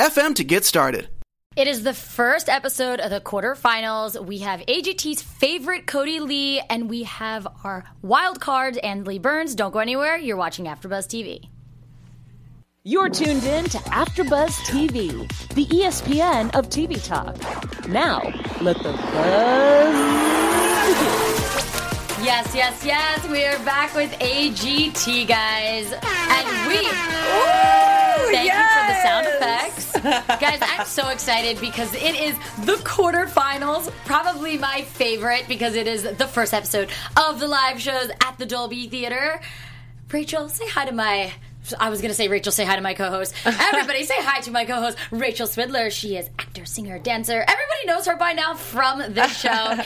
FM to get started. It is the first episode of the quarterfinals. We have AGT's favorite Kodi Lee, and we have our wild card, Ansley Burns. Don't go anywhere. You're watching AfterBuzz TV. You're tuned in to AfterBuzz TV, the ESPN of TV talk. Now, let the buzz begin. Yes, yes, yes. We are back with AGT, guys, and we. Ooh, thank yes! you for the sound effects. Guys, I'm so excited because it is the quarterfinals. Probably my favorite because it is the first episode of the live shows at the Dolby Theater. Rachel, say hi to my I was going to say, Rachel, say hi to my co host. Everybody say hi to my co host, Rachel Swidler. She is actor, singer, dancer. Everybody knows her by now from this show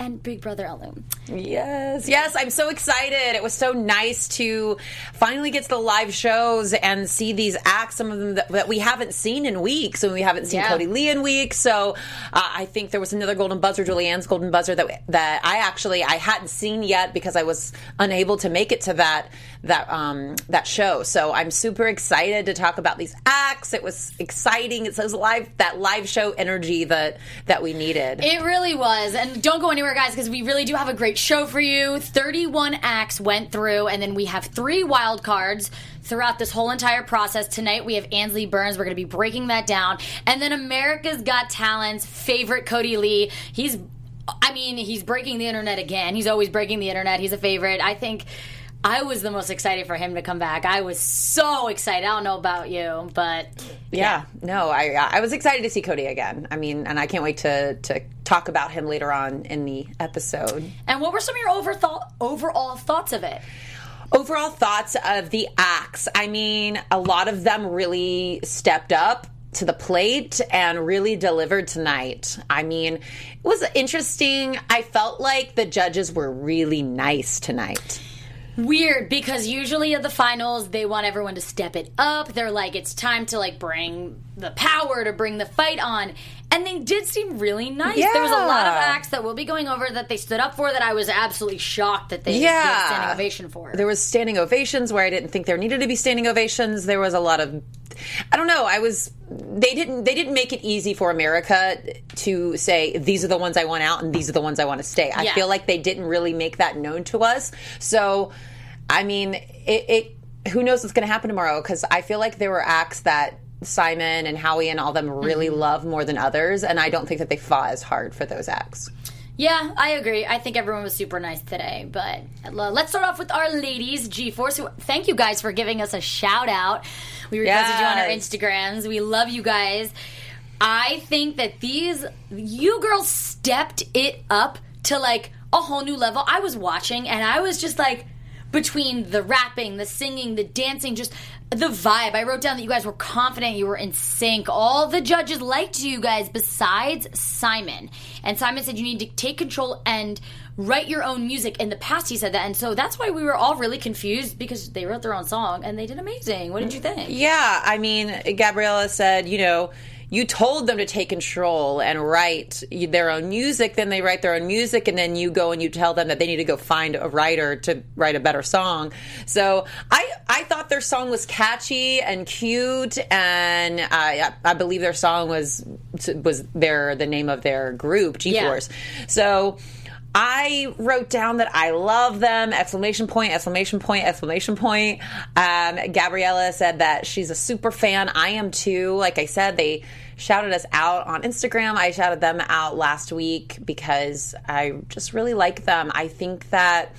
and Big Brother Alum. Yes, yes, I'm so excited. It was so nice to finally get to the live shows and see these acts, some of them that, that we haven't seen in weeks, and we haven't seen yeah. Kodi Lee in weeks. So uh, I think there was another Golden Buzzer, Julianne's Golden Buzzer, that that I actually I hadn't seen yet because I was unable to make it to that that um, that show. So I'm super excited to talk about these acts. It was exciting. It says live that live show energy that that we needed. It really was. And don't go anywhere, guys, because we really do have a great show for you. 31 acts went through, and then we have three wild cards throughout this whole entire process. Tonight we have Ansley Burns. We're going to be breaking that down. And then America's Got Talent's favorite Kodi Lee. He's I mean, he's breaking the internet again. He's always breaking the internet. He's a favorite. I think I was the most excited for him to come back. I was so excited. I don't know about you, but yeah, yeah no, I uh, I was excited to see Kodi again. I mean, and I can't wait to to talk about him later on in the episode. And what were some of your over thought, overall thoughts of it? Overall thoughts of the acts. I mean, a lot of them really stepped up to the plate and really delivered tonight. I mean, it was interesting. I felt like the judges were really nice tonight weird because usually at the finals they want everyone to step it up. They're like it's time to like bring the power to bring the fight on. And they did seem really nice. Yeah. There was a lot of acts that we'll be going over that they stood up for that I was absolutely shocked that they yeah. gave standing ovation for. There was standing ovations where I didn't think there needed to be standing ovations. There was a lot of I don't know, I was they didn't they didn't make it easy for America to say these are the ones I want out and these are the ones I want to stay. I yeah. feel like they didn't really make that known to us. So I mean, it, it who knows what's going to happen tomorrow? Because I feel like there were acts that Simon and Howie and all them really mm-hmm. love more than others, and I don't think that they fought as hard for those acts. Yeah, I agree. I think everyone was super nice today. But let's start off with our ladies, G Force. Thank you guys for giving us a shout out. We requested yes. you on our Instagrams. We love you guys. I think that these you girls stepped it up to like a whole new level. I was watching and I was just like between the rapping, the singing, the dancing, just the vibe. I wrote down that you guys were confident, you were in sync. All the judges liked you guys besides Simon. And Simon said you need to take control and write your own music. In the past, he said that. And so that's why we were all really confused because they wrote their own song and they did amazing. What did you think? Yeah, I mean, Gabriella said, you know, you told them to take control and write their own music, then they write their own music, and then you go and you tell them that they need to go find a writer to write a better song. So I I thought their song was catchy and cute, and I I believe their song was was their the name of their group, G Force. Yeah. So. I wrote down that I love them! Exclamation point! Exclamation point! Exclamation point! Um, Gabriella said that she's a super fan. I am too. Like I said, they shouted us out on Instagram. I shouted them out last week because I just really like them. I think that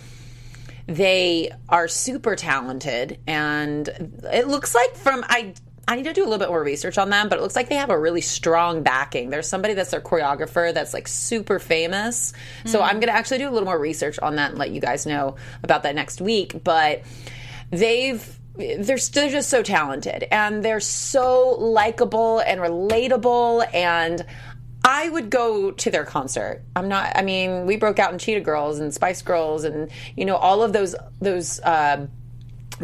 they are super talented and it looks like from I I need to do a little bit more research on them, but it looks like they have a really strong backing. There's somebody that's their choreographer that's like super famous. Mm. So. I'm going to actually do a little more research on that and let you guys know about that next week. But they've they're, they're just so talented and they're so likable and relatable and I would go to their concert. I'm not. I mean, we broke out in Cheetah Girls and Spice Girls, and you know all of those those uh,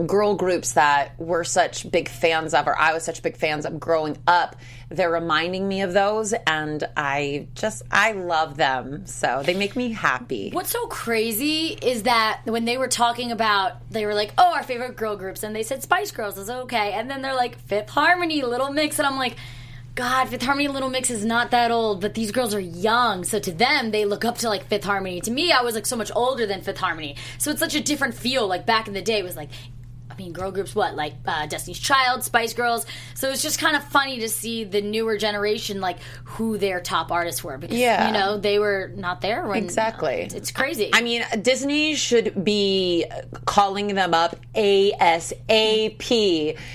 girl groups that we're such big fans of, or I was such big fans of growing up, they're reminding me of those, and I just I love them. So they make me happy. What's so crazy is that when they were talking about, they were like, "Oh, our favorite girl groups," and they said Spice Girls is okay, and then they're like Fifth Harmony, Little Mix, and I'm like. God, Fifth Harmony Little Mix is not that old, but these girls are young. So to them, they look up to like Fifth Harmony. To me, I was like so much older than Fifth Harmony. So it's such a different feel. Like back in the day, it was like I mean, girl groups, what like uh, Destiny's Child, Spice Girls. So it's just kind of funny to see the newer generation, like who their top artists were, because Yeah. you know they were not there when Exactly. It's, it's crazy. I mean, Disney should be calling them up ASAP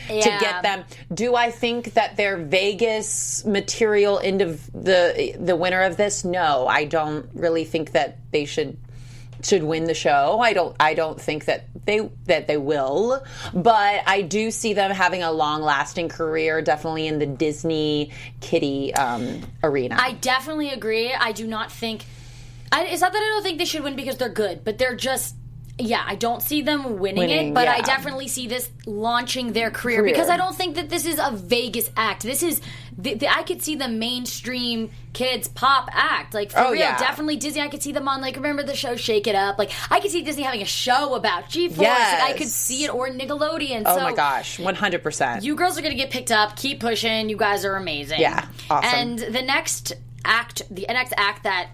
to get them. Do I think that they're Vegas material into the the winner of this? No, I don't really think that they should should win the show. I don't I don't think that they that they will, but I do see them having a long lasting career, definitely in the Disney kitty um, arena. I definitely agree. I do not think. I, it's not that I don't think they should win because they're good, but they're just. Yeah, I don't see them winning, Winning, it, but I definitely see this launching their career, Career. because I don't think that this is a Vegas act. This is, the, the, I could see the mainstream kids pop act. Like, for Oh, real, yeah. definitely Disney. I could see them on, like, remember the show Shake It Up? Like, I could see Disney having a show about G Force. Like, I could see it, or Nickelodeon. oh so my gosh, one hundred percent. you girls are going to get picked up. Keep pushing. You guys are amazing. Yeah, awesome. And the next act, the next act that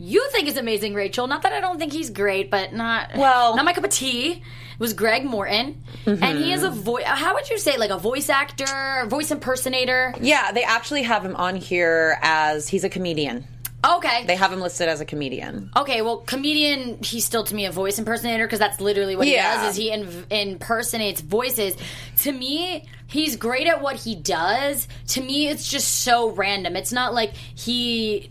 you think is amazing, Rachel. Not that I don't think he's great, but not Well- not my cup of tea. Was Greg Morton, mm-hmm. and he is a voice. How would you say, like a voice actor, voice impersonator? Yeah, they actually have him on here as he's a comedian. Okay, They have him listed as a comedian. Okay, well, comedian, he's still to me a voice impersonator because that's literally what Yeah. he does. Is he in, impersonates voices? To me, he's great at what he does. To me, it's just so random. It's not like he.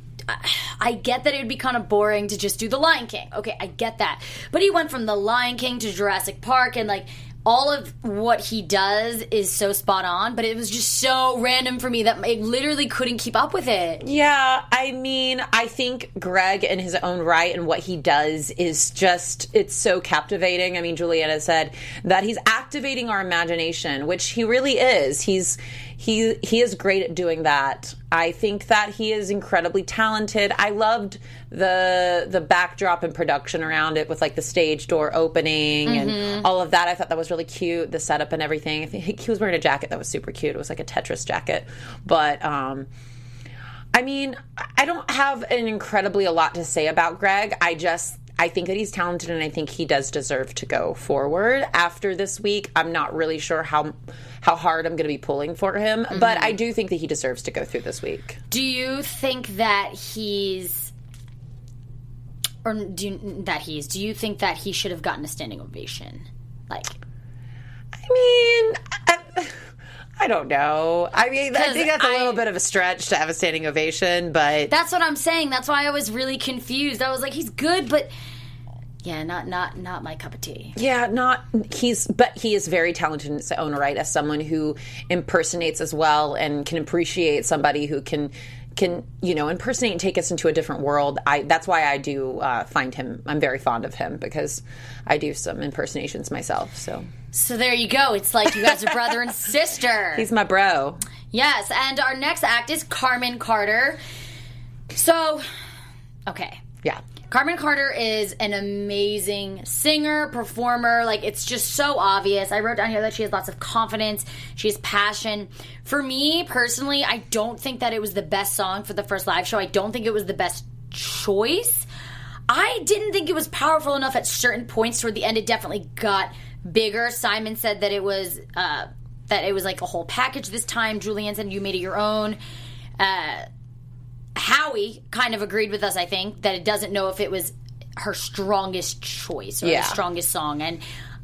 I get that it would be kind of boring to just do the Lion King. Okay, I get that, but he went from the Lion King to Jurassic Park, and like all of what he does is so spot on. But it was just so random for me that I literally couldn't keep up with it. Yeah, I mean, I think Greg in his own right and what he does is just it's so captivating. I mean, Juliana said that he's activating our imagination, which he really is. He's he he is great at doing that. I think that he is incredibly talented. I loved the the backdrop and production around it with like the stage door opening and all of that. I thought that was really cute, the setup and everything. I think he was wearing a jacket that was super cute. It was like a Tetris jacket. But um I mean, I don't have an incredibly a lot to say about Greg. I just I think that he's talented and I think he does deserve to go forward after this week. I'm not really sure how how hard I'm going to be pulling for him, but I mm-hmm. do think that he deserves to go through this week. Do you think that he's or do you, that he's do you think that he should have gotten a standing ovation? Like I mean, I, I don't know. I mean, I think that's a little bit of a stretch to have a standing ovation, but that's what I'm saying. That's why I was really confused. I was like he's good but yeah, not not not my cup of tea. Yeah, not he's, but he is very talented in his own right as someone who impersonates as well and can appreciate somebody who can can you know impersonate and take us into a different world. I that's why I do uh, find him. I'm very fond of him because I do some impersonations myself. So So there you go. It's like you guys are brother and sister. he's my bro. Yes, and our next act is Carmen Carter. So, okay. Yeah. Carmen Carter is an amazing singer, performer. Like, it's just so obvious. I wrote down here that she has lots of confidence, she has passion. For me personally, I don't think that it was the best song for the first live show. I don't think it was the best choice. I didn't think it was powerful enough at certain points toward the end. It definitely got bigger. Simon said that it was uh, that it was like a whole package this time. Julianne said you made it your own. Uh, Howie kind of agreed with us, I think, that it doesn't know if it was her strongest choice or Yeah. the strongest song. And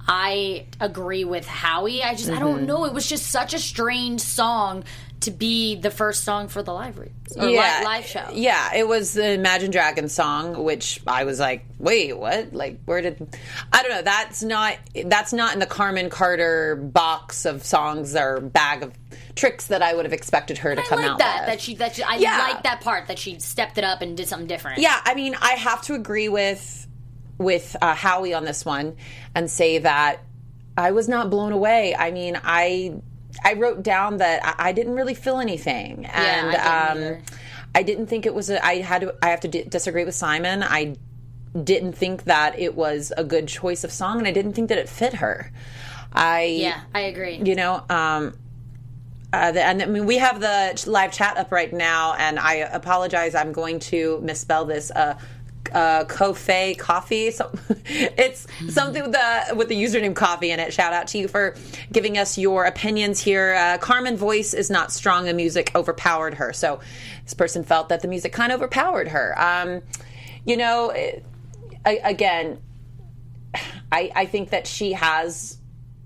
I agree with Howie. I just, I Mm-hmm. don't know. It was just such a strange song to be the first song for the live or yeah, li- live show. Yeah, it was the Imagine Dragons song, which I was like, wait, what? Like, where did? I don't know. That's not that's not in the Carmen Carter box of songs or bag of tricks that I would have expected her to I come like out that, with. That she that she, I yeah. like that part that she stepped it up and did something different. Yeah, I mean, I have to agree with with uh, Howie on this one and say that I was not blown away. I mean, I I wrote down that I, I didn't really feel anything, and yeah, I, didn't um, I didn't think it was. A, I had to. I have to d- disagree with Simon. I didn't think that it was a good choice of song, and I didn't think that it fit her. I yeah, I agree. You know, um, uh, the, and I mean, we have the live chat up right now, and I apologize. I'm going to misspell this. Uh, uh, Coffee Coffee. So it's something with the with the username Coffee in it. Shout out to you for giving us your opinions here. Uh, Carmen voice is not strong. The music overpowered her. So this person felt that the music kind of overpowered her. Um, you know, it, again, I, I think that she has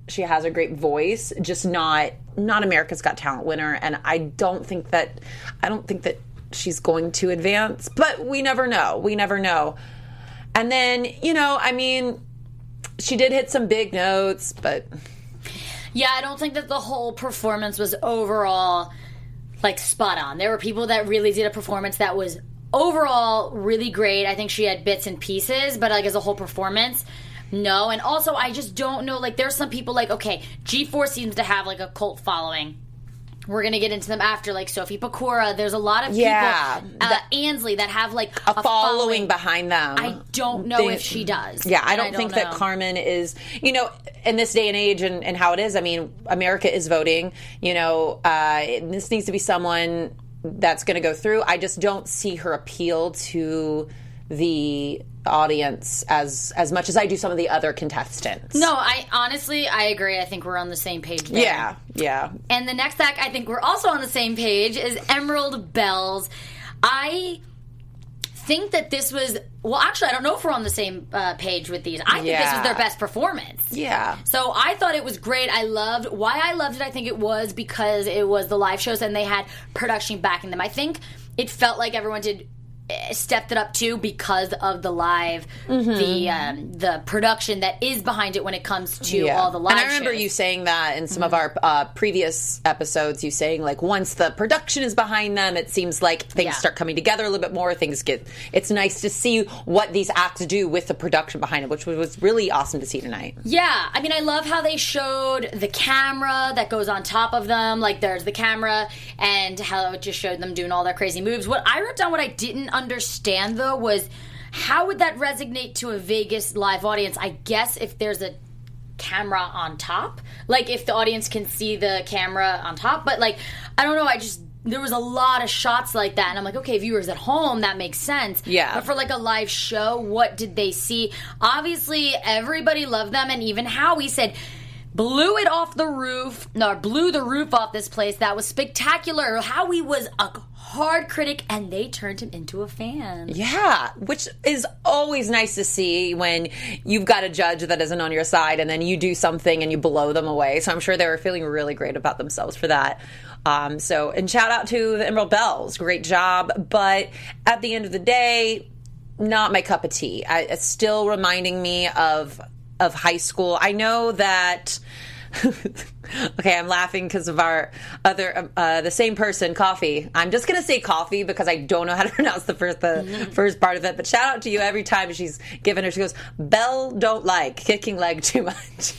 she has a great voice, just not not America's Got Talent winner. And I don't think that I don't think that she's going to advance, but we never know. We never know. And then, you know, I mean, she did hit some big notes, but yeah, I don't think that the whole performance was overall like spot on. There were people that really did a performance that was overall really great. I think she had bits and pieces, but like as a whole performance, no. And also, I just don't know. Like, there's some people like, okay, G Force seems to have like a cult following we're gonna get into them after, like Sophie Pecora. There's a lot of people, yeah, uh, Ansley, that have like a, a following, following, behind them. I don't know they, if she does. Yeah, I don't, I don't think know. that Carmen is. You know, in this day and age, and, and how it is. I mean, America is voting. You know, uh, this needs to be someone that's going to go through. I just don't see her appeal to the audience as as much as I do some of the other contestants. No, I honestly I agree. I think we're on the same page there. Yeah, yeah. And the next act I think we're also on the same page is Emerald Belles. I think that this was well actually i don't know if we're on the same uh, page with these i think yeah. this was their best performance yeah so i thought it was great i loved why i loved it i think it was because it was the live shows and they had production backing them i think it felt like everyone did stepped it up too because of the live, mm-hmm. the um, the production that is behind it when it comes to yeah. all the live. And I remember shows. you saying that in some mm-hmm. of our uh, previous episodes. You saying like once the production is behind them, it seems like things yeah. start coming together a little bit more. Things get. It's nice to see what these acts do with the production behind it, which was really awesome to see tonight. Yeah, I mean, I love how they showed the camera that goes on top of them. Like there's the camera, and how it just showed them doing all their crazy moves. What I wrote down, what I didn't understand though was how would that resonate to a Vegas live audience? I guess if there's a camera on top, like if the audience can see the camera on top, but like I don't know, I just there was a lot of shots like that and i'm like okay viewers at home that makes sense. Yeah. But for like a live show what did they see? Obviously everybody loved them and even howie said blew it off the roof no blew the roof off this place that was spectacular howie was a hard critic and they turned him into a fan. Yeah, which is always nice to see when you've got a judge that isn't on your side and then you do something and you blow them away. So I'm sure they were feeling really great about themselves for that. Um, so, and shout out to the Emerald Belles. Great job. But at the end of the day, not my cup of tea. I, it's still reminding me of of high school. I know that okay, I'm laughing because of our other, um, uh, the same person, coffee. I'm just gonna say coffee because I don't know how to pronounce the first the mm-hmm. first part of it. But shout out to you every time she's given her. She goes, "Belle don't like kicking leg too much."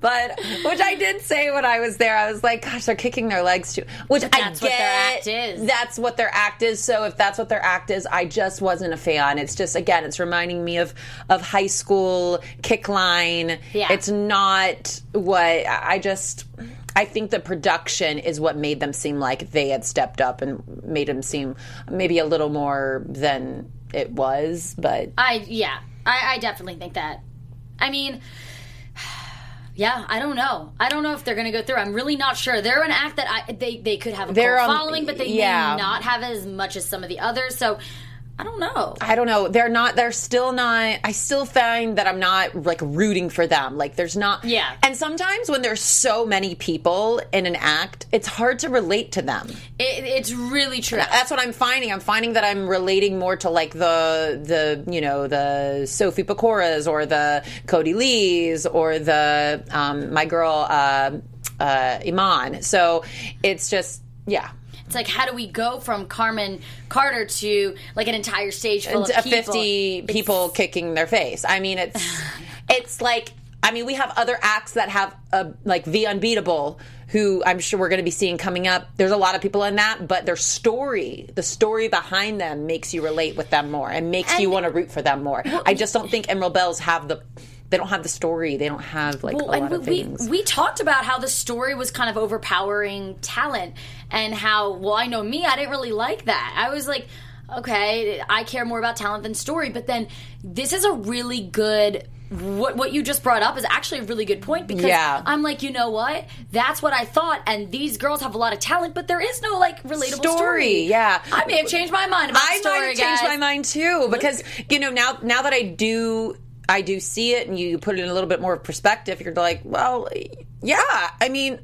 But which I did say when I was there, I was like, "Gosh, they're kicking their legs too." Which that's I get. What their act is. That's what their act is. So if that's what their act is, I just wasn't a fan. It's just again, it's reminding me of of high school kick line. Yeah. It's not what I just. I think the production is what made them seem like they had stepped up and made them seem maybe a little more than it was. But I yeah, I, I definitely think that. I mean yeah, I don't know. I don't know if they're going to go through. I'm really not sure. They're an act that I, they they could have a they're, cult um, following, but they yeah. may not have as much as some of the others. So I don't know. I don't know. They're not. They're still not. I still find that I'm not like rooting for them. Like there's not. Yeah. And sometimes when there's so many people in an act, it's hard to relate to them. It, it's really true. That's what I'm finding. I'm finding that I'm relating more to like the the you know the Sophie Pecoras or the Kodi Lees or the um, my girl uh, uh, Emanne. So it's just yeah. It's like how do we go from Carmen Carter to like an entire stage full of people? 50 people kicking their face. I mean, it's it's like I mean, we have other acts that have a like the unbeatable who I'm sure we're going to be seeing coming up. There's a lot of people in that, but their story, the story behind them makes you relate with them more and makes you want to root for them more. I just don't think Emerald Belles have the they don't have the story. They don't have like Well, a and lot of we, things. we talked about how the story was kind of overpowering talent and how well I know me I didn't really like that I was like okay I care more about talent than story but then this is a really good what what you just brought up is actually a really good point because Yeah. I'm like you know what that's what I thought and these girls have a lot of talent but there is no like relatable story, Story, yeah. I may have changed my mind about I story might have changed my mind too because you know now now that I do I do see it and you put it in a little bit more perspective. You're like, well, yeah. I mean.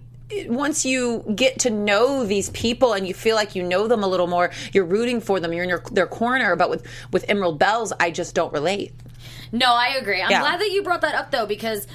Once you get to know these people and you feel like you know them a little more, you're rooting for them. You're in your, their corner. But with with Emerald Belles, I just don't relate. No, I agree. I'm Yeah. glad that you brought that up though because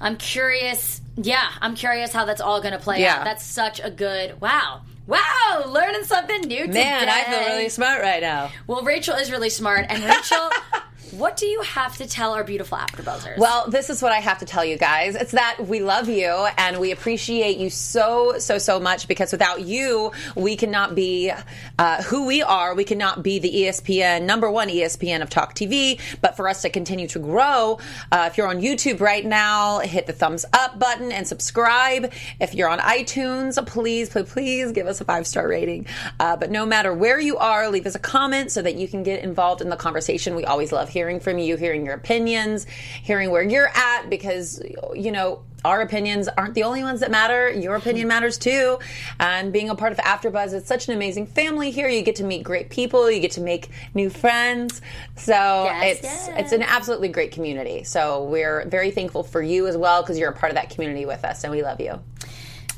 I'm curious. Yeah, I'm curious how that's all going to play Yeah. out. That's such a good. Wow. Wow, learning something new today. Man, I feel really smart right now. Well, Rachel is really smart and Rachel What do you have to tell our beautiful AfterBuzzers? Well, this is what I have to tell you guys. It's that we love you and we appreciate you so, so, so much because without you, we cannot be uh, who we are. We cannot be the ESPN, number one ESPN of Talk TV. But for us to continue to grow, uh, if you're on YouTube right now, hit the thumbs up button and subscribe. If you're on iTunes, please, please, please give us a five star rating. Uh, but no matter where you are, leave us a comment so that you can get involved in the conversation. We always love hearing from you, hearing your opinions, hearing where you're at, because, you know, our opinions aren't the only ones that matter. Your opinion matters too. And being a part of AfterBuzz, it's such an amazing family here. You get to meet great people. You get to make new friends. So Yes, it's yes. it's an absolutely great community. So we're very thankful for you as well because you're a part of that community with us, and we love you.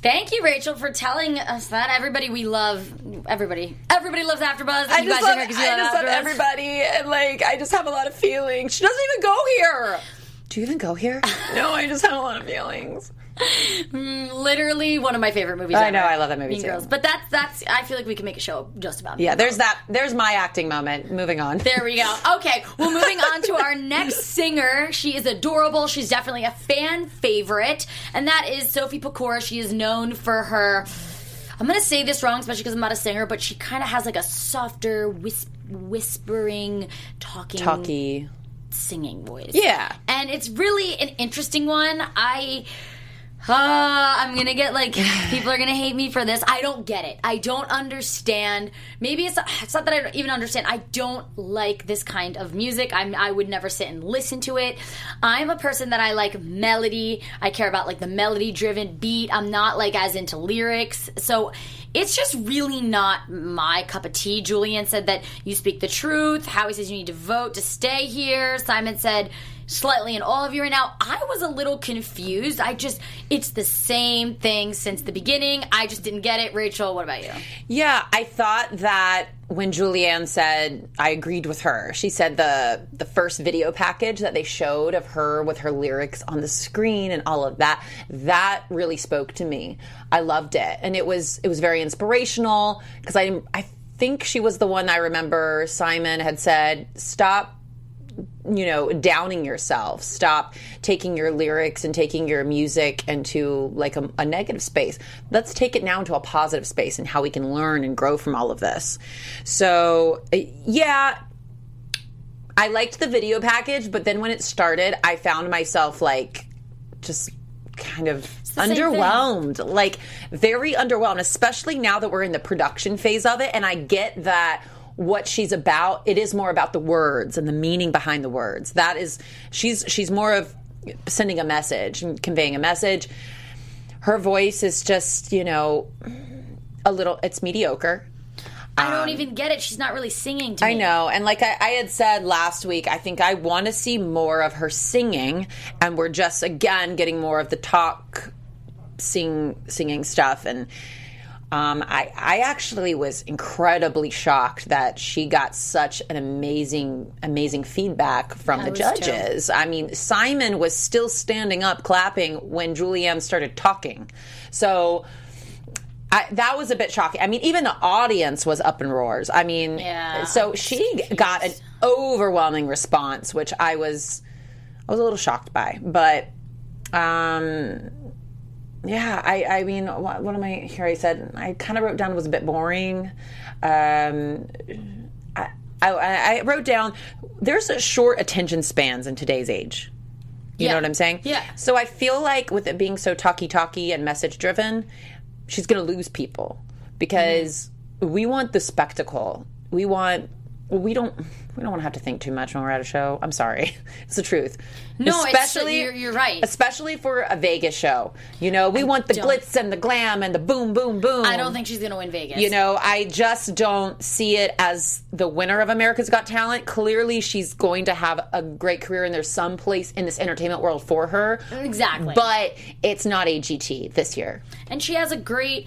Thank you, Rachel, for telling us that. Everybody we love, everybody, everybody loves AfterBuzz. I you just guys love, are here 'cause you I just love AfterBuzz. everybody, and like I just have a lot of feelings. She doesn't even go here. Do you even go here? no, I just have a lot of feelings. Mm, literally one of my favorite movies. I ever. know, I love that movie Mean too. Girls. But that's that's. I feel like we can make a show just about. That. Yeah, there's Girls. that. There's my acting moment. Moving on. There we go. Okay, well, moving on to our next singer. She is adorable. She's definitely a fan favorite, and that is Sophie Pecora. She is known for her. I'm gonna say this wrong, especially because I'm not a singer, but she kind of has like a softer, whis- whispering, talking, Talkie. singing voice. Yeah. and it's really an interesting one. I. Uh, I'm gonna get like people are gonna hate me for this. I don't get it. I don't understand. Maybe it's it's not that I don't even understand. I don't like this kind of music. I'm I would never sit and listen to it. I'm a person that I like melody. I care about like the melody driven beat. I'm not like as into lyrics. So it's just really not my cup of tea. Julian said that you speak the truth. Howie says you need to vote to stay here. Simon said slightly in all of you right now. I was a little confused. I just, it's the same thing since the beginning. I just didn't get it. Rachel, what about you? Yeah, I thought that when Julianne said I agreed with her. She said the the first video package that they showed of her with her lyrics on the screen and all of that, that really spoke to me. I loved it. And it was it was very inspirational because I I think she was the one I remember Simon had said stop you know downing yourself. Stop taking your lyrics and taking your music into like a, a negative space. Let's take it now into a positive space and how we can learn and grow from all of this. So uh, yeah i liked the video package but then when it started i found myself like just kind of underwhelmed like very underwhelmed especially now that we're in the production phase of it and i get that what she's about it is more about the words and the meaning behind the words that is she's she's more of sending a message and conveying a message her voice is just you know a little it's mediocre I don't um, even get it. She's not really singing to me. I know. And like I, I had said last week, I think I want to see more of her singing. And we're just, again, getting more of the talk, sing, singing stuff. And um, I, I actually was incredibly shocked that she got such an amazing, amazing feedback from the judges. Too. I mean, Simon was still standing up clapping when Julianne started talking. So I, that was a bit shocking. I mean, even the audience was up in roars. I mean, yeah, so she got an overwhelming response, which I was I was a little shocked by. But um, yeah, I, I mean, what, what am I here? I said I kind of wrote down was a bit boring. Um, I, I, I wrote down there's a short attention spans in today's age. You yeah. know what I'm saying? Yeah. So I feel like with it being so talky talky and message driven, she's going to lose people because mm. we want the spectacle. We want we don't we don't want to have to think too much when we're at a show. I'm sorry, it's the truth. No, especially you're, you're, right. Especially for a Vegas show, you know, we I want the glitz and the glam and the boom, boom, boom. I don't think she's going to win Vegas. You know, I just don't see it as the winner of America's Got Talent. Clearly, she's going to have a great career, and there's some place in this entertainment world for her. Exactly, but it's not AGT this year, and she has a great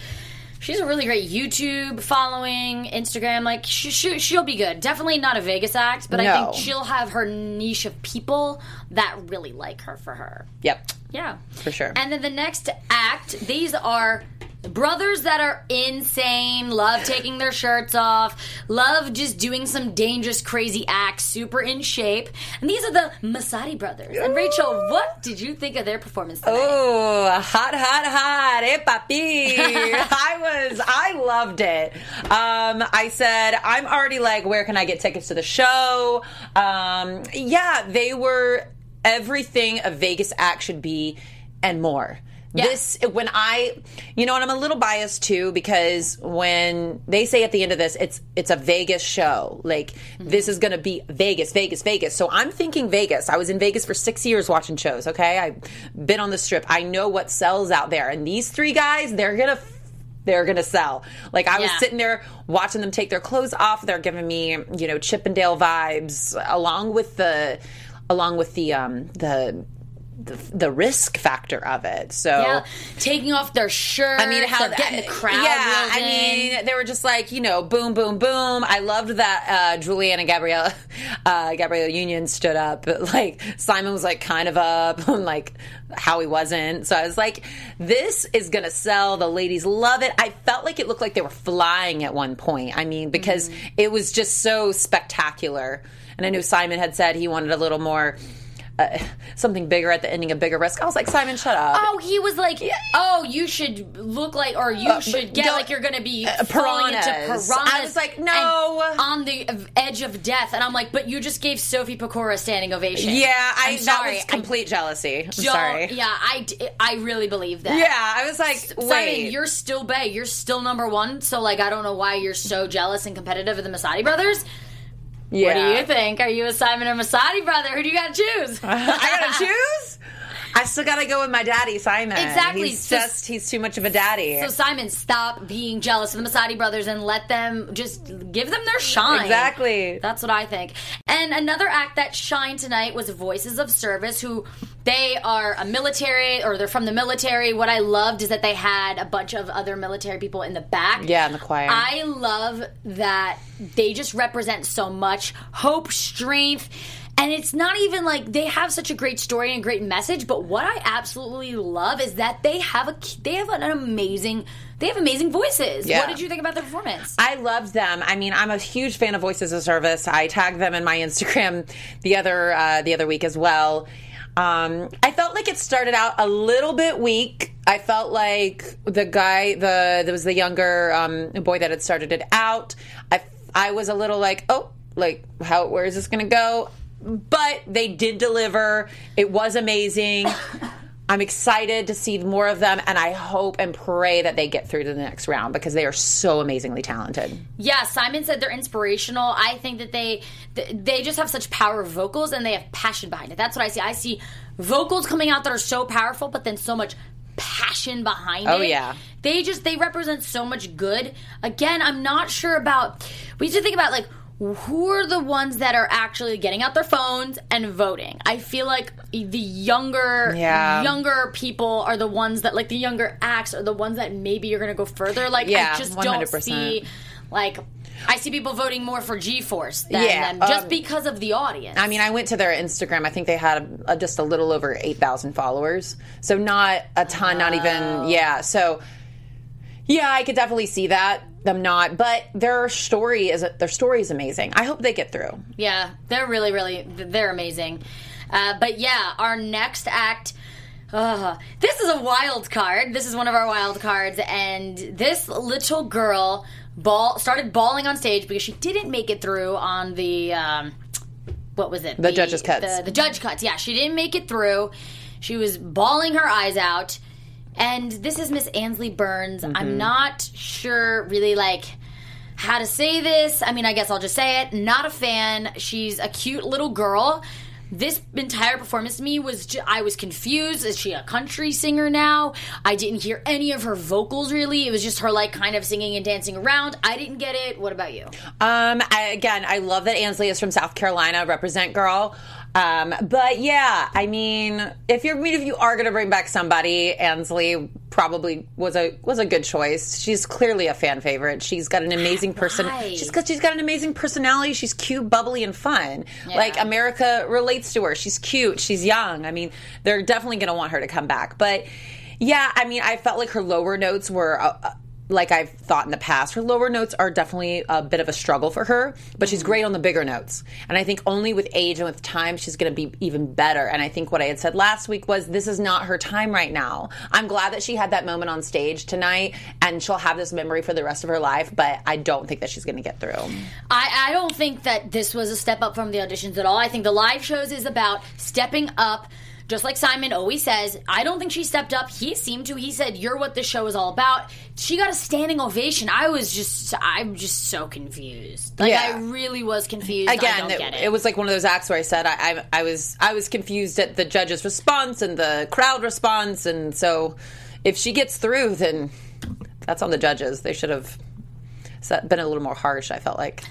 She's a really great YouTube following, Instagram. Like she, she, she'll be good. Definitely not a Vegas act, but no. I think she'll have her niche of people that really like her for her. Yep. Yeah. For sure. And then the next act, these are brothers that are insane, love taking their shirts off, love just doing some dangerous, crazy acts, super in shape. And these are the Messoudi brothers. And Rachel, what did you think of their performance today? Oh, hot, hot, hot. Hey, papi. I was, I loved it. Um, I said, I'm already like, where can I get tickets to the show? Um, yeah, they were everything a Vegas act should be and more. Yeah. This when I, you know, and I'm a little biased too because when they say at the end of this, it's it's a Vegas show. Like mm-hmm. this is going to be Vegas, Vegas, Vegas. So I'm thinking Vegas. I was in Vegas for six years watching shows. Okay, I've been on the strip. I know what sells out there, and these three guys, they're gonna they're gonna sell. Like I was sitting there watching them take their clothes off. They're giving me, you know, Chippendale vibes, along with the, along with the um the the, the, risk factor of it. So yeah, taking off their shirt. I mean, how getting the crowd. Yeah, I mean, they were just like you know, boom, boom, boom. I loved that uh, Julianne and Gabrielle, uh, Gabrielle Union stood up. But, like Simon was like kind of up, and like how he wasn't. So I was like, this is gonna sell. The ladies love it. I felt like it looked like they were flying at one point. I mean, because mm-hmm. it was just so spectacular. And I knew Simon had said he wanted a little more uh, something bigger at the ending a Bigger Risk. I was like, Simon, shut up. Oh, he was like, oh, you should look like, or you uh, should get like you're going to be uh, falling into piranhas. I was like, no, on the edge of death, and I'm like, but you just gave Sophie Pecora a standing ovation. Yeah, I am sorry. that was complete I, jealousy. I'm sorry. Yeah, I, I really believe that. Yeah, I was like, wait, Simon, you're still Bay, you're still number one. So like, I don't know why you're so jealous and competitive of the Messoudi brothers. Yeah. What do you think? Are you a Simon or Messoudi brother? Who do you got to choose? I got to choose? I still got to go with my daddy, Simon. Exactly. He's so, just, he's too much of a daddy. So, Simon, stop being jealous of the Messoudi brothers and let them just give them their shine. Exactly. That's what I think. And another act that shined tonight was Voices of Service, who they are a military or they're from the military. What I loved is that they had a bunch of other military people in the back. Yeah, in the choir. I love that they just represent so much hope, strength and it's not even like they have such a great story and a great message, but what I absolutely love is that they have a they have an amazing they have amazing voices. Yeah. What did you think about the performance? I loved them. I mean, I'm a huge fan of Voices of Service. I tagged them in my Instagram the other uh, the other week as well. Um, I felt like it started out a little bit weak. I felt like the guy, the there was the younger um, boy that had started it out. I I was a little like, oh, like how where is this going to go? But they did deliver. It was amazing. I'm excited to see more of them, and I hope and pray that they get through to the next round because they are so amazingly talented. Yeah, Simon said they're inspirational. I think that they they just have such power of vocals and they have passion behind it. That's what I see. I see vocals coming out that are so powerful, but then so much passion behind Oh, it. Oh yeah. They just they represent so much good. Again, I'm not sure about we need to think about like who are the ones that are actually getting out their phones and voting? I feel like the younger Yeah. younger people are the ones that like the younger acts are the ones that maybe you're to go further. Like Yeah, I just don't see like I see people voting more for G-Force than, Yeah, than just um, because of the audience. I mean, I went to their Instagram. I think they had a, just a little over 8,000 followers. So not a ton, not even, yeah. So, yeah, I could definitely see that, them not. But their story is, their story is amazing. I hope they get through. Yeah, they're really, really, they're amazing. Uh, but yeah, our next act. Uh, this is a wild card. This is one of our wild cards, and this little girl ball started bawling on stage because she didn't make it through on the um, what was it? The judges' cuts. The, the judge cuts. Yeah, she didn't make it through. She was bawling her eyes out, and this is Miss Ansley Burns. Mm-hmm. I'm not sure really like how to say this. I mean, I guess I'll just say it. Not a fan. She's a cute little girl. This entire performance to me was ju- I was confused. Is she a country singer now? I didn't hear any of her vocals really. It was just her like kind of singing and dancing around. I didn't get it. What about you? Um, I, again, I love that Ansley is from South Carolina, represent girl. Um, but yeah, I mean, if you're, I mean, if you are going to bring back somebody, Ansley probably was a was a good choice. She's clearly a fan favorite. She's got an amazing person. Right. She's got she's got an amazing personality. She's cute, bubbly, and fun. Like America relates to her. She's cute. She's young. I mean, they're definitely going to want her to come back. But yeah, I mean, I felt like her lower notes were. Uh, like I've thought in the past, her lower notes are definitely a bit of a struggle for her, but she's mm-hmm. great on the bigger notes. And I think only with age and with time, she's going to be even better. And I think what I had said last week was this is not her time right now. I'm glad that she had that moment on stage tonight and she'll have this memory for the rest of her life, but I don't think that she's going to get through. I, I don't think that this was a step up from the auditions at all. I think the live shows is about stepping up. Just like Simon always says, I don't think she stepped up. He seemed to. He said, "You're what this show is all about." She got a standing ovation. I was just, I'm just so confused. Like Yeah. I really was confused. I Again, don't it, get it. it was like one of those acts where I said I, I, I was I was confused at the judge's response and the crowd response, and so if she gets through, then that's on the judges. They should have been a little more harsh. I felt like.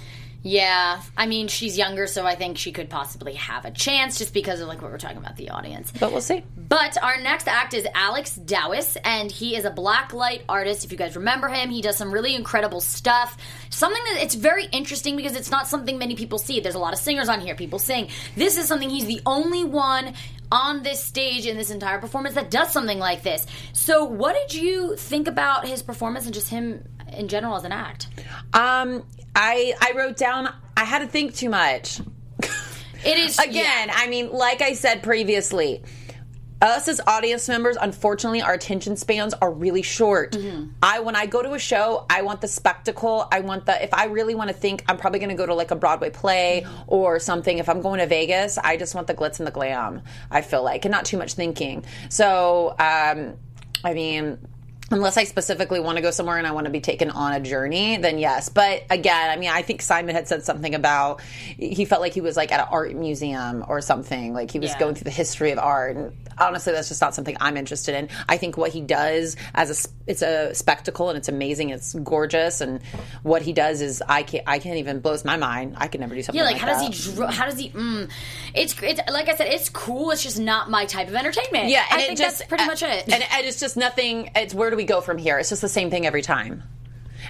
Yeah, I mean, she's younger, so I think she could possibly have a chance just because of like what we're talking about the audience. But we'll see. But our next act is Alex Dowis, and he is a black light artist. If you guys remember him, he does some really incredible stuff. Something that it's very interesting because it's not something many people see. There's a lot of singers on here, people sing. This is something he's the only one on this stage in this entire performance that does something like this. So, what did you think about his performance and just him in general as an act? Um, I I wrote down. I had to think too much. It is Again, I mean, like I said previously, us as audience members, unfortunately, our attention spans are really short. I when I go to a show, I want the spectacle. I want the if I really want to think, I'm probably going to go to like a Broadway play or something. If I'm going to Vegas, I just want the glitz and the glam. I feel like, and not too much thinking. So, um, I mean. Unless I specifically want to go somewhere and I want to be taken on a journey, then yes. But again, I mean, I think Simon had said something about he felt like he was like at an art museum or something. Like he was Yeah. going through the history of art. And honestly, that's just not something I'm interested in. I think what he does as a it's a spectacle and it's amazing. It's gorgeous, and what he does is I can't I can't even blows my mind. I could never do something Yeah, like, like, how that. does he? Dr- how does he? Mm, it's it's like I said, it's cool. It's just not my type of entertainment. Yeah, and I think just, that's pretty uh, much it. And, and it's just nothing. It's where do we go from here? It's just the same thing every time.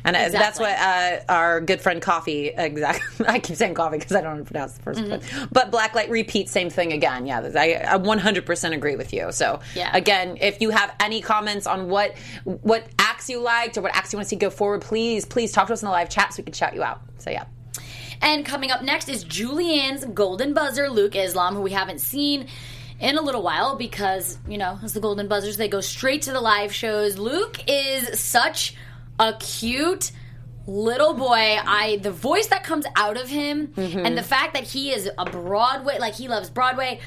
And uh that's what uh, our good friend Coffee exactly. I keep saying Coffee because I don't know how to pronounce the 1st Mm-hmm. one. But Blacklight repeats same thing again. Yeah, I, I 100% agree with you. So Yeah. again, if you have any comments on what what acts you liked or what acts you want to see go forward, please please talk to us in the live chat so we can shout you out. So yeah. And coming up next is Julianne's golden buzzer, Luke Islam, who we haven't seen in a little while because, you know, as the golden buzzers, they go straight to the live shows. Luke is such a cute little boy. I the voice that comes out of him and the fact that he is a Broadway like he loves Broadway.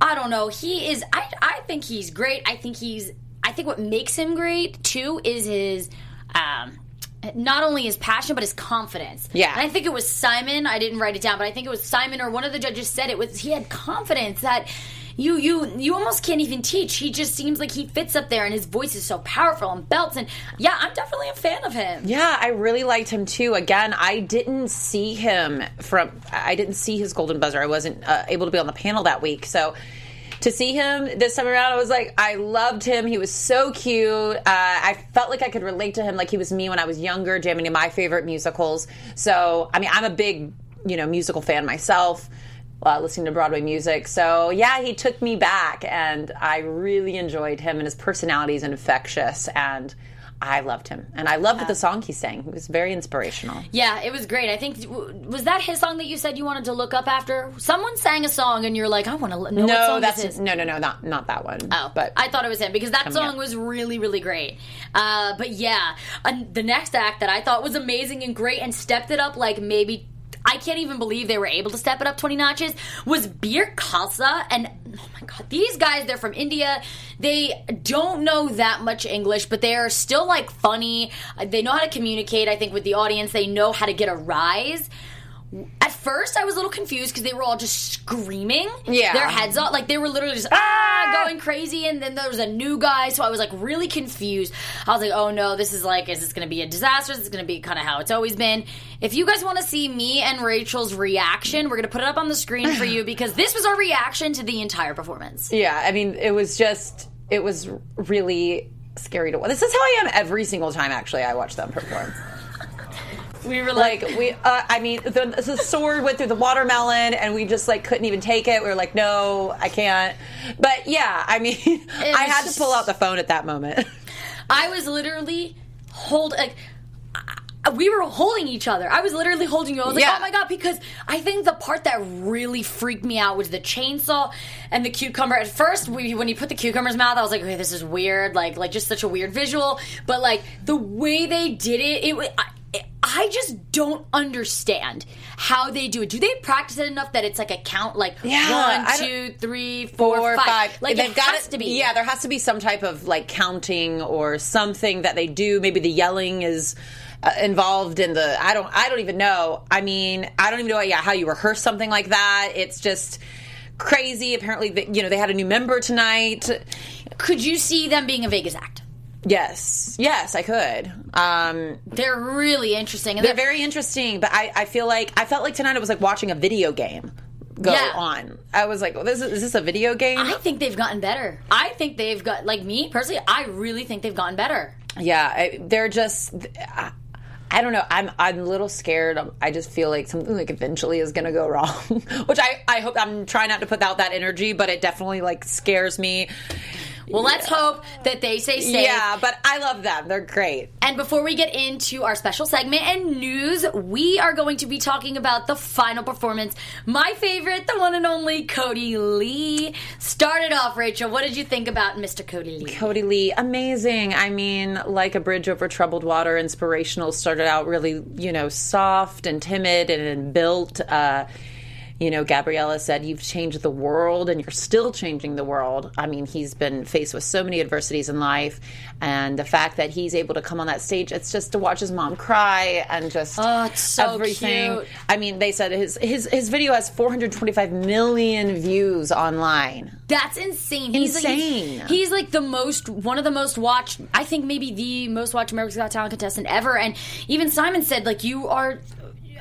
I don't know. He is I I think he's great. I think he's I think what makes him great too is his um not only his passion but his confidence. Yeah. And I think it was Simon. I didn't write it down, but I think it was Simon or one of the judges said it was he had confidence that you you you almost can't even teach. He just seems like he fits up there, and his voice is so powerful and belts. And yeah, I'm definitely a fan of him. Yeah, I really liked him too. Again, I didn't see him from. I didn't see his golden buzzer. I wasn't uh, able to be on the panel that week, so to see him this time around, I was like, I loved him. He was so cute. Uh, I felt like I could relate to him like he was me when I was younger, jamming to my favorite musicals. So, I mean, I'm a big, you know, musical fan myself uh, listening to Broadway music. So yeah, he took me back, and I really enjoyed him, and his personality is infectious, and I loved him, and I loved yeah. the song he sang. It was very inspirational. Yeah, it was great. I think was that his song that you said you wanted to look up after. Someone sang a song, and you're like, I want to know. No, that's no, no, no, not not that one. Oh, but I thought it was him because that song up. was really, really great. Uh, but yeah, the next act that I thought was amazing and great and stepped it up like maybe I can't even believe they were able to step it up 20 notches was Bir Khalsa. And oh my God, these guys, they're from India. They don't know that much English, but they are still like funny. They know how to communicate, I think, with the audience. They know how to get a rise at first I was a little confused because they were all just screaming yeah. their heads off. Like they were literally just ah! ah! going crazy. And then there was a new guy. So I was like really confused. I was like, oh no, this is like, is this going to be a disaster? Is this going to be kind of how it's always been? If you guys want to see me and Rachel's reaction, we're going to put it up on the screen for you because this was our reaction to the entire performance. Yeah. I mean, it was just, it was really scary to watch. This is how I am every single time actually I watch them perform. We were like, we. Uh, I mean, the, the, sword went through the watermelon, and we just like couldn't even take it. We were like, no, I can't. But yeah, I mean, I had to pull out the phone at that moment. I was literally hold like we were holding each other. I was literally holding you. I was like, yeah. oh my god, because I think the part that really freaked me out was the chainsaw and the cucumber. At first, we, when you put the cucumber's mouth, I was like, okay, this is weird, like like just such a weird visual. But like the way they did it, it. I, I just don't understand how they do it. Do they practice it enough that it's like a count, like yeah, one, two, three, four, four five. five? Like They've it got has it, to be. Yeah, there has to be some type of like counting or something that they do. Maybe the yelling is. Uh, involved in the I don't I don't even know. I mean, I don't even know yeah how you rehearse something like that. It's just crazy. Apparently, you know, they had a new member tonight. Could you see them being a Vegas act? Yes, yes, I could. Um, they're really interesting. They're, they're, very interesting, but I, I feel like I felt like tonight it was like watching a video game go yeah. on. I was like, well, this is, is, this a video game? I think they've gotten better. I think they've got like me personally. I really think they've gotten better. Yeah, I, they're just. I, I don't know. I'm I'm a little scared. I just feel like something like eventually is going to go wrong, which I I hope I'm trying not to put out that energy, but it definitely like scares me. Well, let's hope that they stay safe. Yeah, but I love them. They're great. And before we get into our special segment and news, we are going to be talking about the final performance. My favorite, the one and only Kodi Lee. Started off, Rachel. What did you think about Mr. Kodi Lee? Kodi Lee, amazing. I mean, like a bridge over troubled water, inspirational. Started out really, you know, soft and timid and, and built. Uh, you know, Gabriella said, You've changed the world and you're still changing the world. I mean, he's been faced with so many adversities in life. And the fact that he's able to come on that stage, it's just to watch his mom cry and just oh, so everything. Cute. I mean, they said his, his, his video has 425 million views online. That's insane. He's insane. Like, he's, he's like the most, one of the most watched, I think maybe the most watched America's Got Talent contestant ever. And even Simon said, like, you are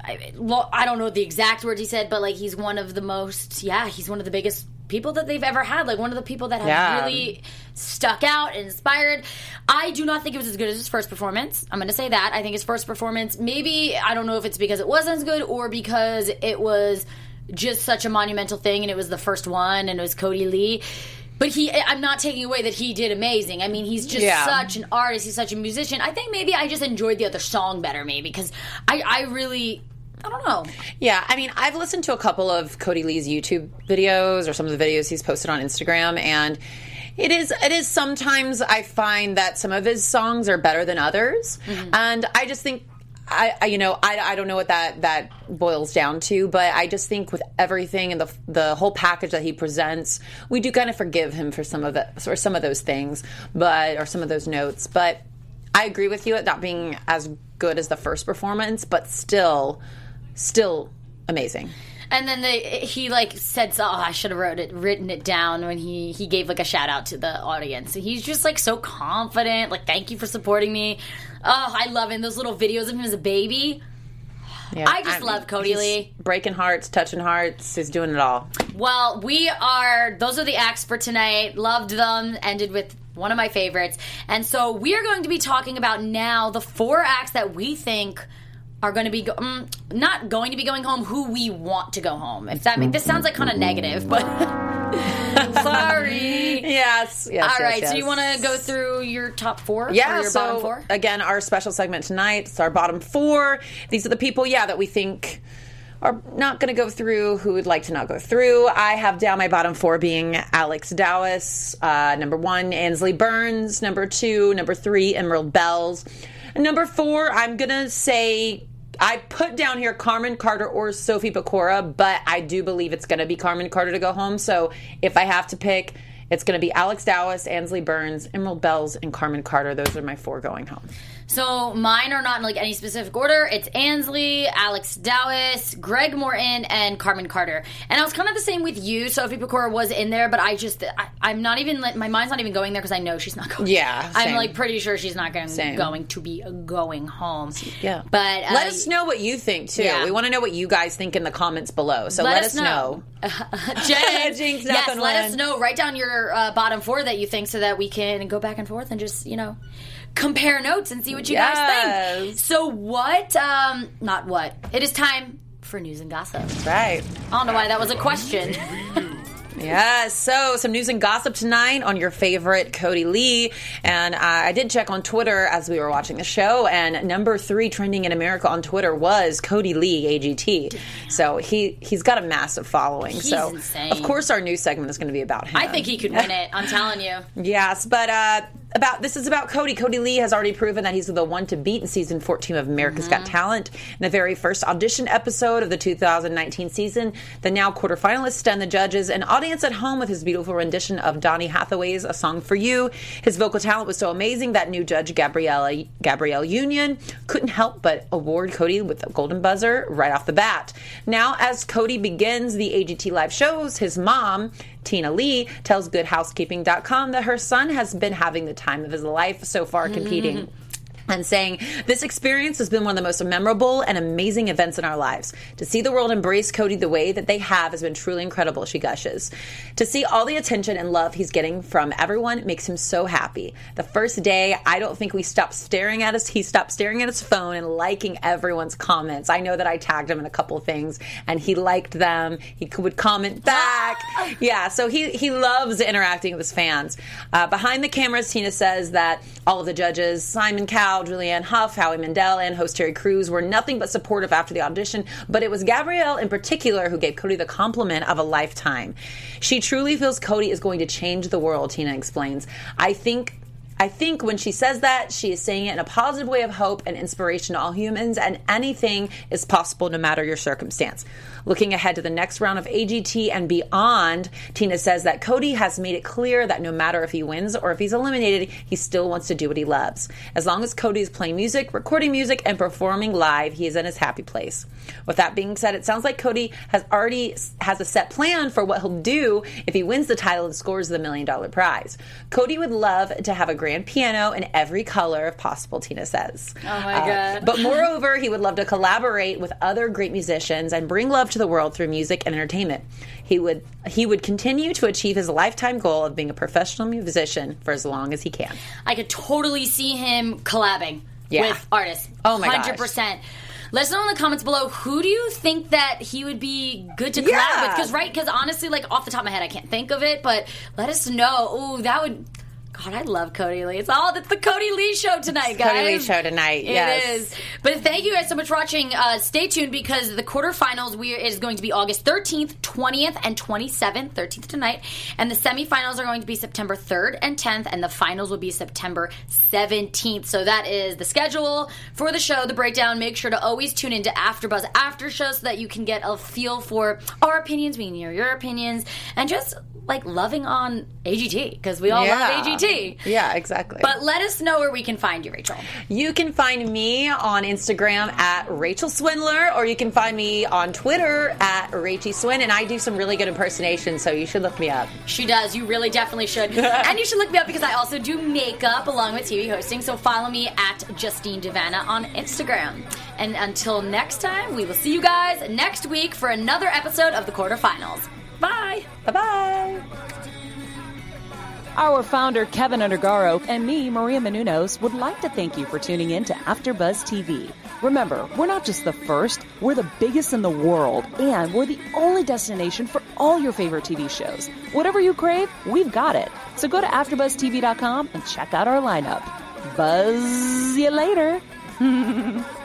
I, I don't know the exact words he said, but like he's one of the most, yeah, he's one of the biggest people that they've ever had. Like one of the people that have yeah. really stuck out and inspired. I do not think it was as good as his first performance. I'm going to say that. I think his first performance, maybe, I don't know if it's because it wasn't as good or because it was just such a monumental thing and it was the first one and it was Kodi Lee. But he, I'm not taking away that he did amazing. I mean, he's just yeah. such an artist. He's such a musician. I think maybe I just enjoyed the other song better, maybe because I, I really I don't know. Yeah, I mean, I've listened to a couple of Kodi Lee's YouTube videos or some of the videos he's posted on Instagram, and it is it is sometimes I find that some of his songs are better than others, mm-hmm. and I just think. I, I, you know I, I don't know what that that boils down to, but I just think with everything and the the whole package that he presents, we do kind of forgive him for some of it or some of those things, but or some of those notes. But I agree with you at not being as good as the first performance, but still still amazing. And then they, he like said, "Oh, I should have wrote it, written it down." When he he gave like a shout out to the audience, he's just like so confident. Like, thank you for supporting me. Oh, I love him. Those little videos of him as a baby. Yeah, I just I love Kodi Lee. Breaking hearts, touching hearts. He's doing it all. Well, we are. Those are the acts for tonight. Loved them. Ended with one of my favorites. And so we are going to be talking about now the four acts that we think are going to be go- um, not going to be going home who we want to go home. If that makes this sounds like kind of negative but sorry. Yes yes all right yes, so you want to go through your top four yeah your so bottom four? again our special segment tonight it's our bottom four. These are the people yeah that we think are not going to go through who would like to not go through. I have down my bottom four being Alex Dowis, uh, number one, Ansley Burns, number two, number three, Emerald Belles. Number four, I'm to say I put down here Carmen Carter or Sophie Pecora, but I do believe it's going to be Carmen Carter to go home. So if I have to pick, it's going to be Alex Dowis, Ansley Burns, Emerald Belles, and Carmen Carter. Those are my four going home. So mine are not in like any specific order. It's Ansley, Alex Dowis, Greg Morton, and Carmen Carter. And I was kind of the same with you. Sophie Pecora was in there, but I just I, am not even my mind's not even going there because I know she's not going. Yeah, same. I'm like pretty sure she's not going going to be going home. Yeah, but uh, let us know what you think too. Yeah. We want to know what you guys think in the comments below. So let, let us know. know. Jinx, Jinx yes, let us know. Write down your uh, bottom four that you think so that we can go back and forth and just you know compare notes and see what you yes. guys think. So what? Um, not what. It is time for news and gossip. That's right. I don't know why that was a question. Yes. So, some news and gossip tonight on your favorite Kodi Lee. And uh, I did check on Twitter as we were watching the show, and number three trending in America on Twitter was Kodi Lee AGT. Damn. So he he's got a massive following. He's so insane. of course our news segment is going to be about him. I think he could win it. I'm telling you. yes, but uh, about this is about Kodi. Kodi Lee has already proven that he's the one to beat in season 14 of America's mm-hmm. Got Talent. In the very first audition episode of the 2019 season, the now quarterfinalists stunned the judges and audience at home with his beautiful rendition of Donny Hathaway's "A Song for You." His vocal talent was so amazing that new judge Gabriella Gabrielle Union couldn't help but award Kodi with a golden buzzer right off the bat. Now, as Kodi begins the AGT live shows, his mom Tina Lee tells GoodHousekeeping.com that her son has been having the time of his life so far competing. Mm-hmm. And saying, This experience has been one of the most memorable and amazing events in our lives. To see the world embrace Kodi the way that they have has been truly incredible, she gushes. To see all the attention and love he's getting from everyone makes him so happy. The first day, I don't think we stopped staring at us. He stopped staring at his phone and liking everyone's comments. I know that I tagged him in a couple things and he liked them. He would comment back. yeah, so he, he loves interacting with his fans. Uh, behind the cameras, Tina says that all of the judges, Simon Cowell, Julianne Hough, Howie Mandel, and host Terry Crews were nothing but supportive after the audition, but it was Gabrielle in particular who gave Kodi the compliment of a lifetime. She truly feels Kodi is going to change the world, Tina explains. I think I think when she says that, she is saying it in a positive way of hope and inspiration to all humans, and anything is possible no matter your circumstance. Looking ahead to the next round of AGT and beyond, Tina says that Kodi has made it clear that no matter if he wins or if he's eliminated, he still wants to do what he loves. As long as Kodi is playing music, recording music, and performing live, he is in his happy place. With that being said, it sounds like Kodi has already has a set plan for what he'll do if he wins the title and scores the million dollar prize. Kodi would love to have a grand piano in every color if possible, Tina says. Oh my uh, god. But moreover, he would love to collaborate with other great musicians and bring love to the world through music and entertainment. He would he would continue to achieve his lifetime goal of being a professional musician for as long as he can. I could totally see him collabing yeah. with artists. Oh my 100%. Gosh. Let us know in the comments below who do you think that he would be good to collab yeah. with? Because right, because honestly, like off the top of my head, I can't think of it. But let us know. Oh, that would God, I love Kodi Lee. It's all it's the Kodi Lee show tonight, guys. Kodi Lee show tonight. It yes. is. But thank you guys so much for watching. Uh, stay tuned because the quarterfinals we is going to be August 13th, 20th, and 27th. 13th tonight, and the semifinals are going to be September 3rd and 10th, and the finals will be September 17th. So that is the schedule for the show, the breakdown. Make sure to always tune into AfterBuzz After Show so that you can get a feel for our opinions, we can hear your opinions, and just like loving on AGT because we all Yeah. love AGT. Yeah, exactly. But let us know where we can find you, Rachel. You can find me on Instagram at Rachel Swindler, or you can find me on Twitter at Rachy Swin, and I do some really good impersonations, so you should look me up. She does. You really definitely should. and you should look me up because I also do makeup along with TV hosting. So follow me at Justine Devanna on Instagram. And until next time, we will see you guys next week for another episode of the quarterfinals. Bye. Bye bye. Our founder, Kevin Undergaro, and me, Maria Menounos, would like to thank you for tuning in to AfterBuzz TV. Remember, we're not just the first, we're the biggest in the world, and we're the only destination for all your favorite TV shows. Whatever you crave, we've got it. So go to AfterBuzzTV.com and check out our lineup. Buzz you later.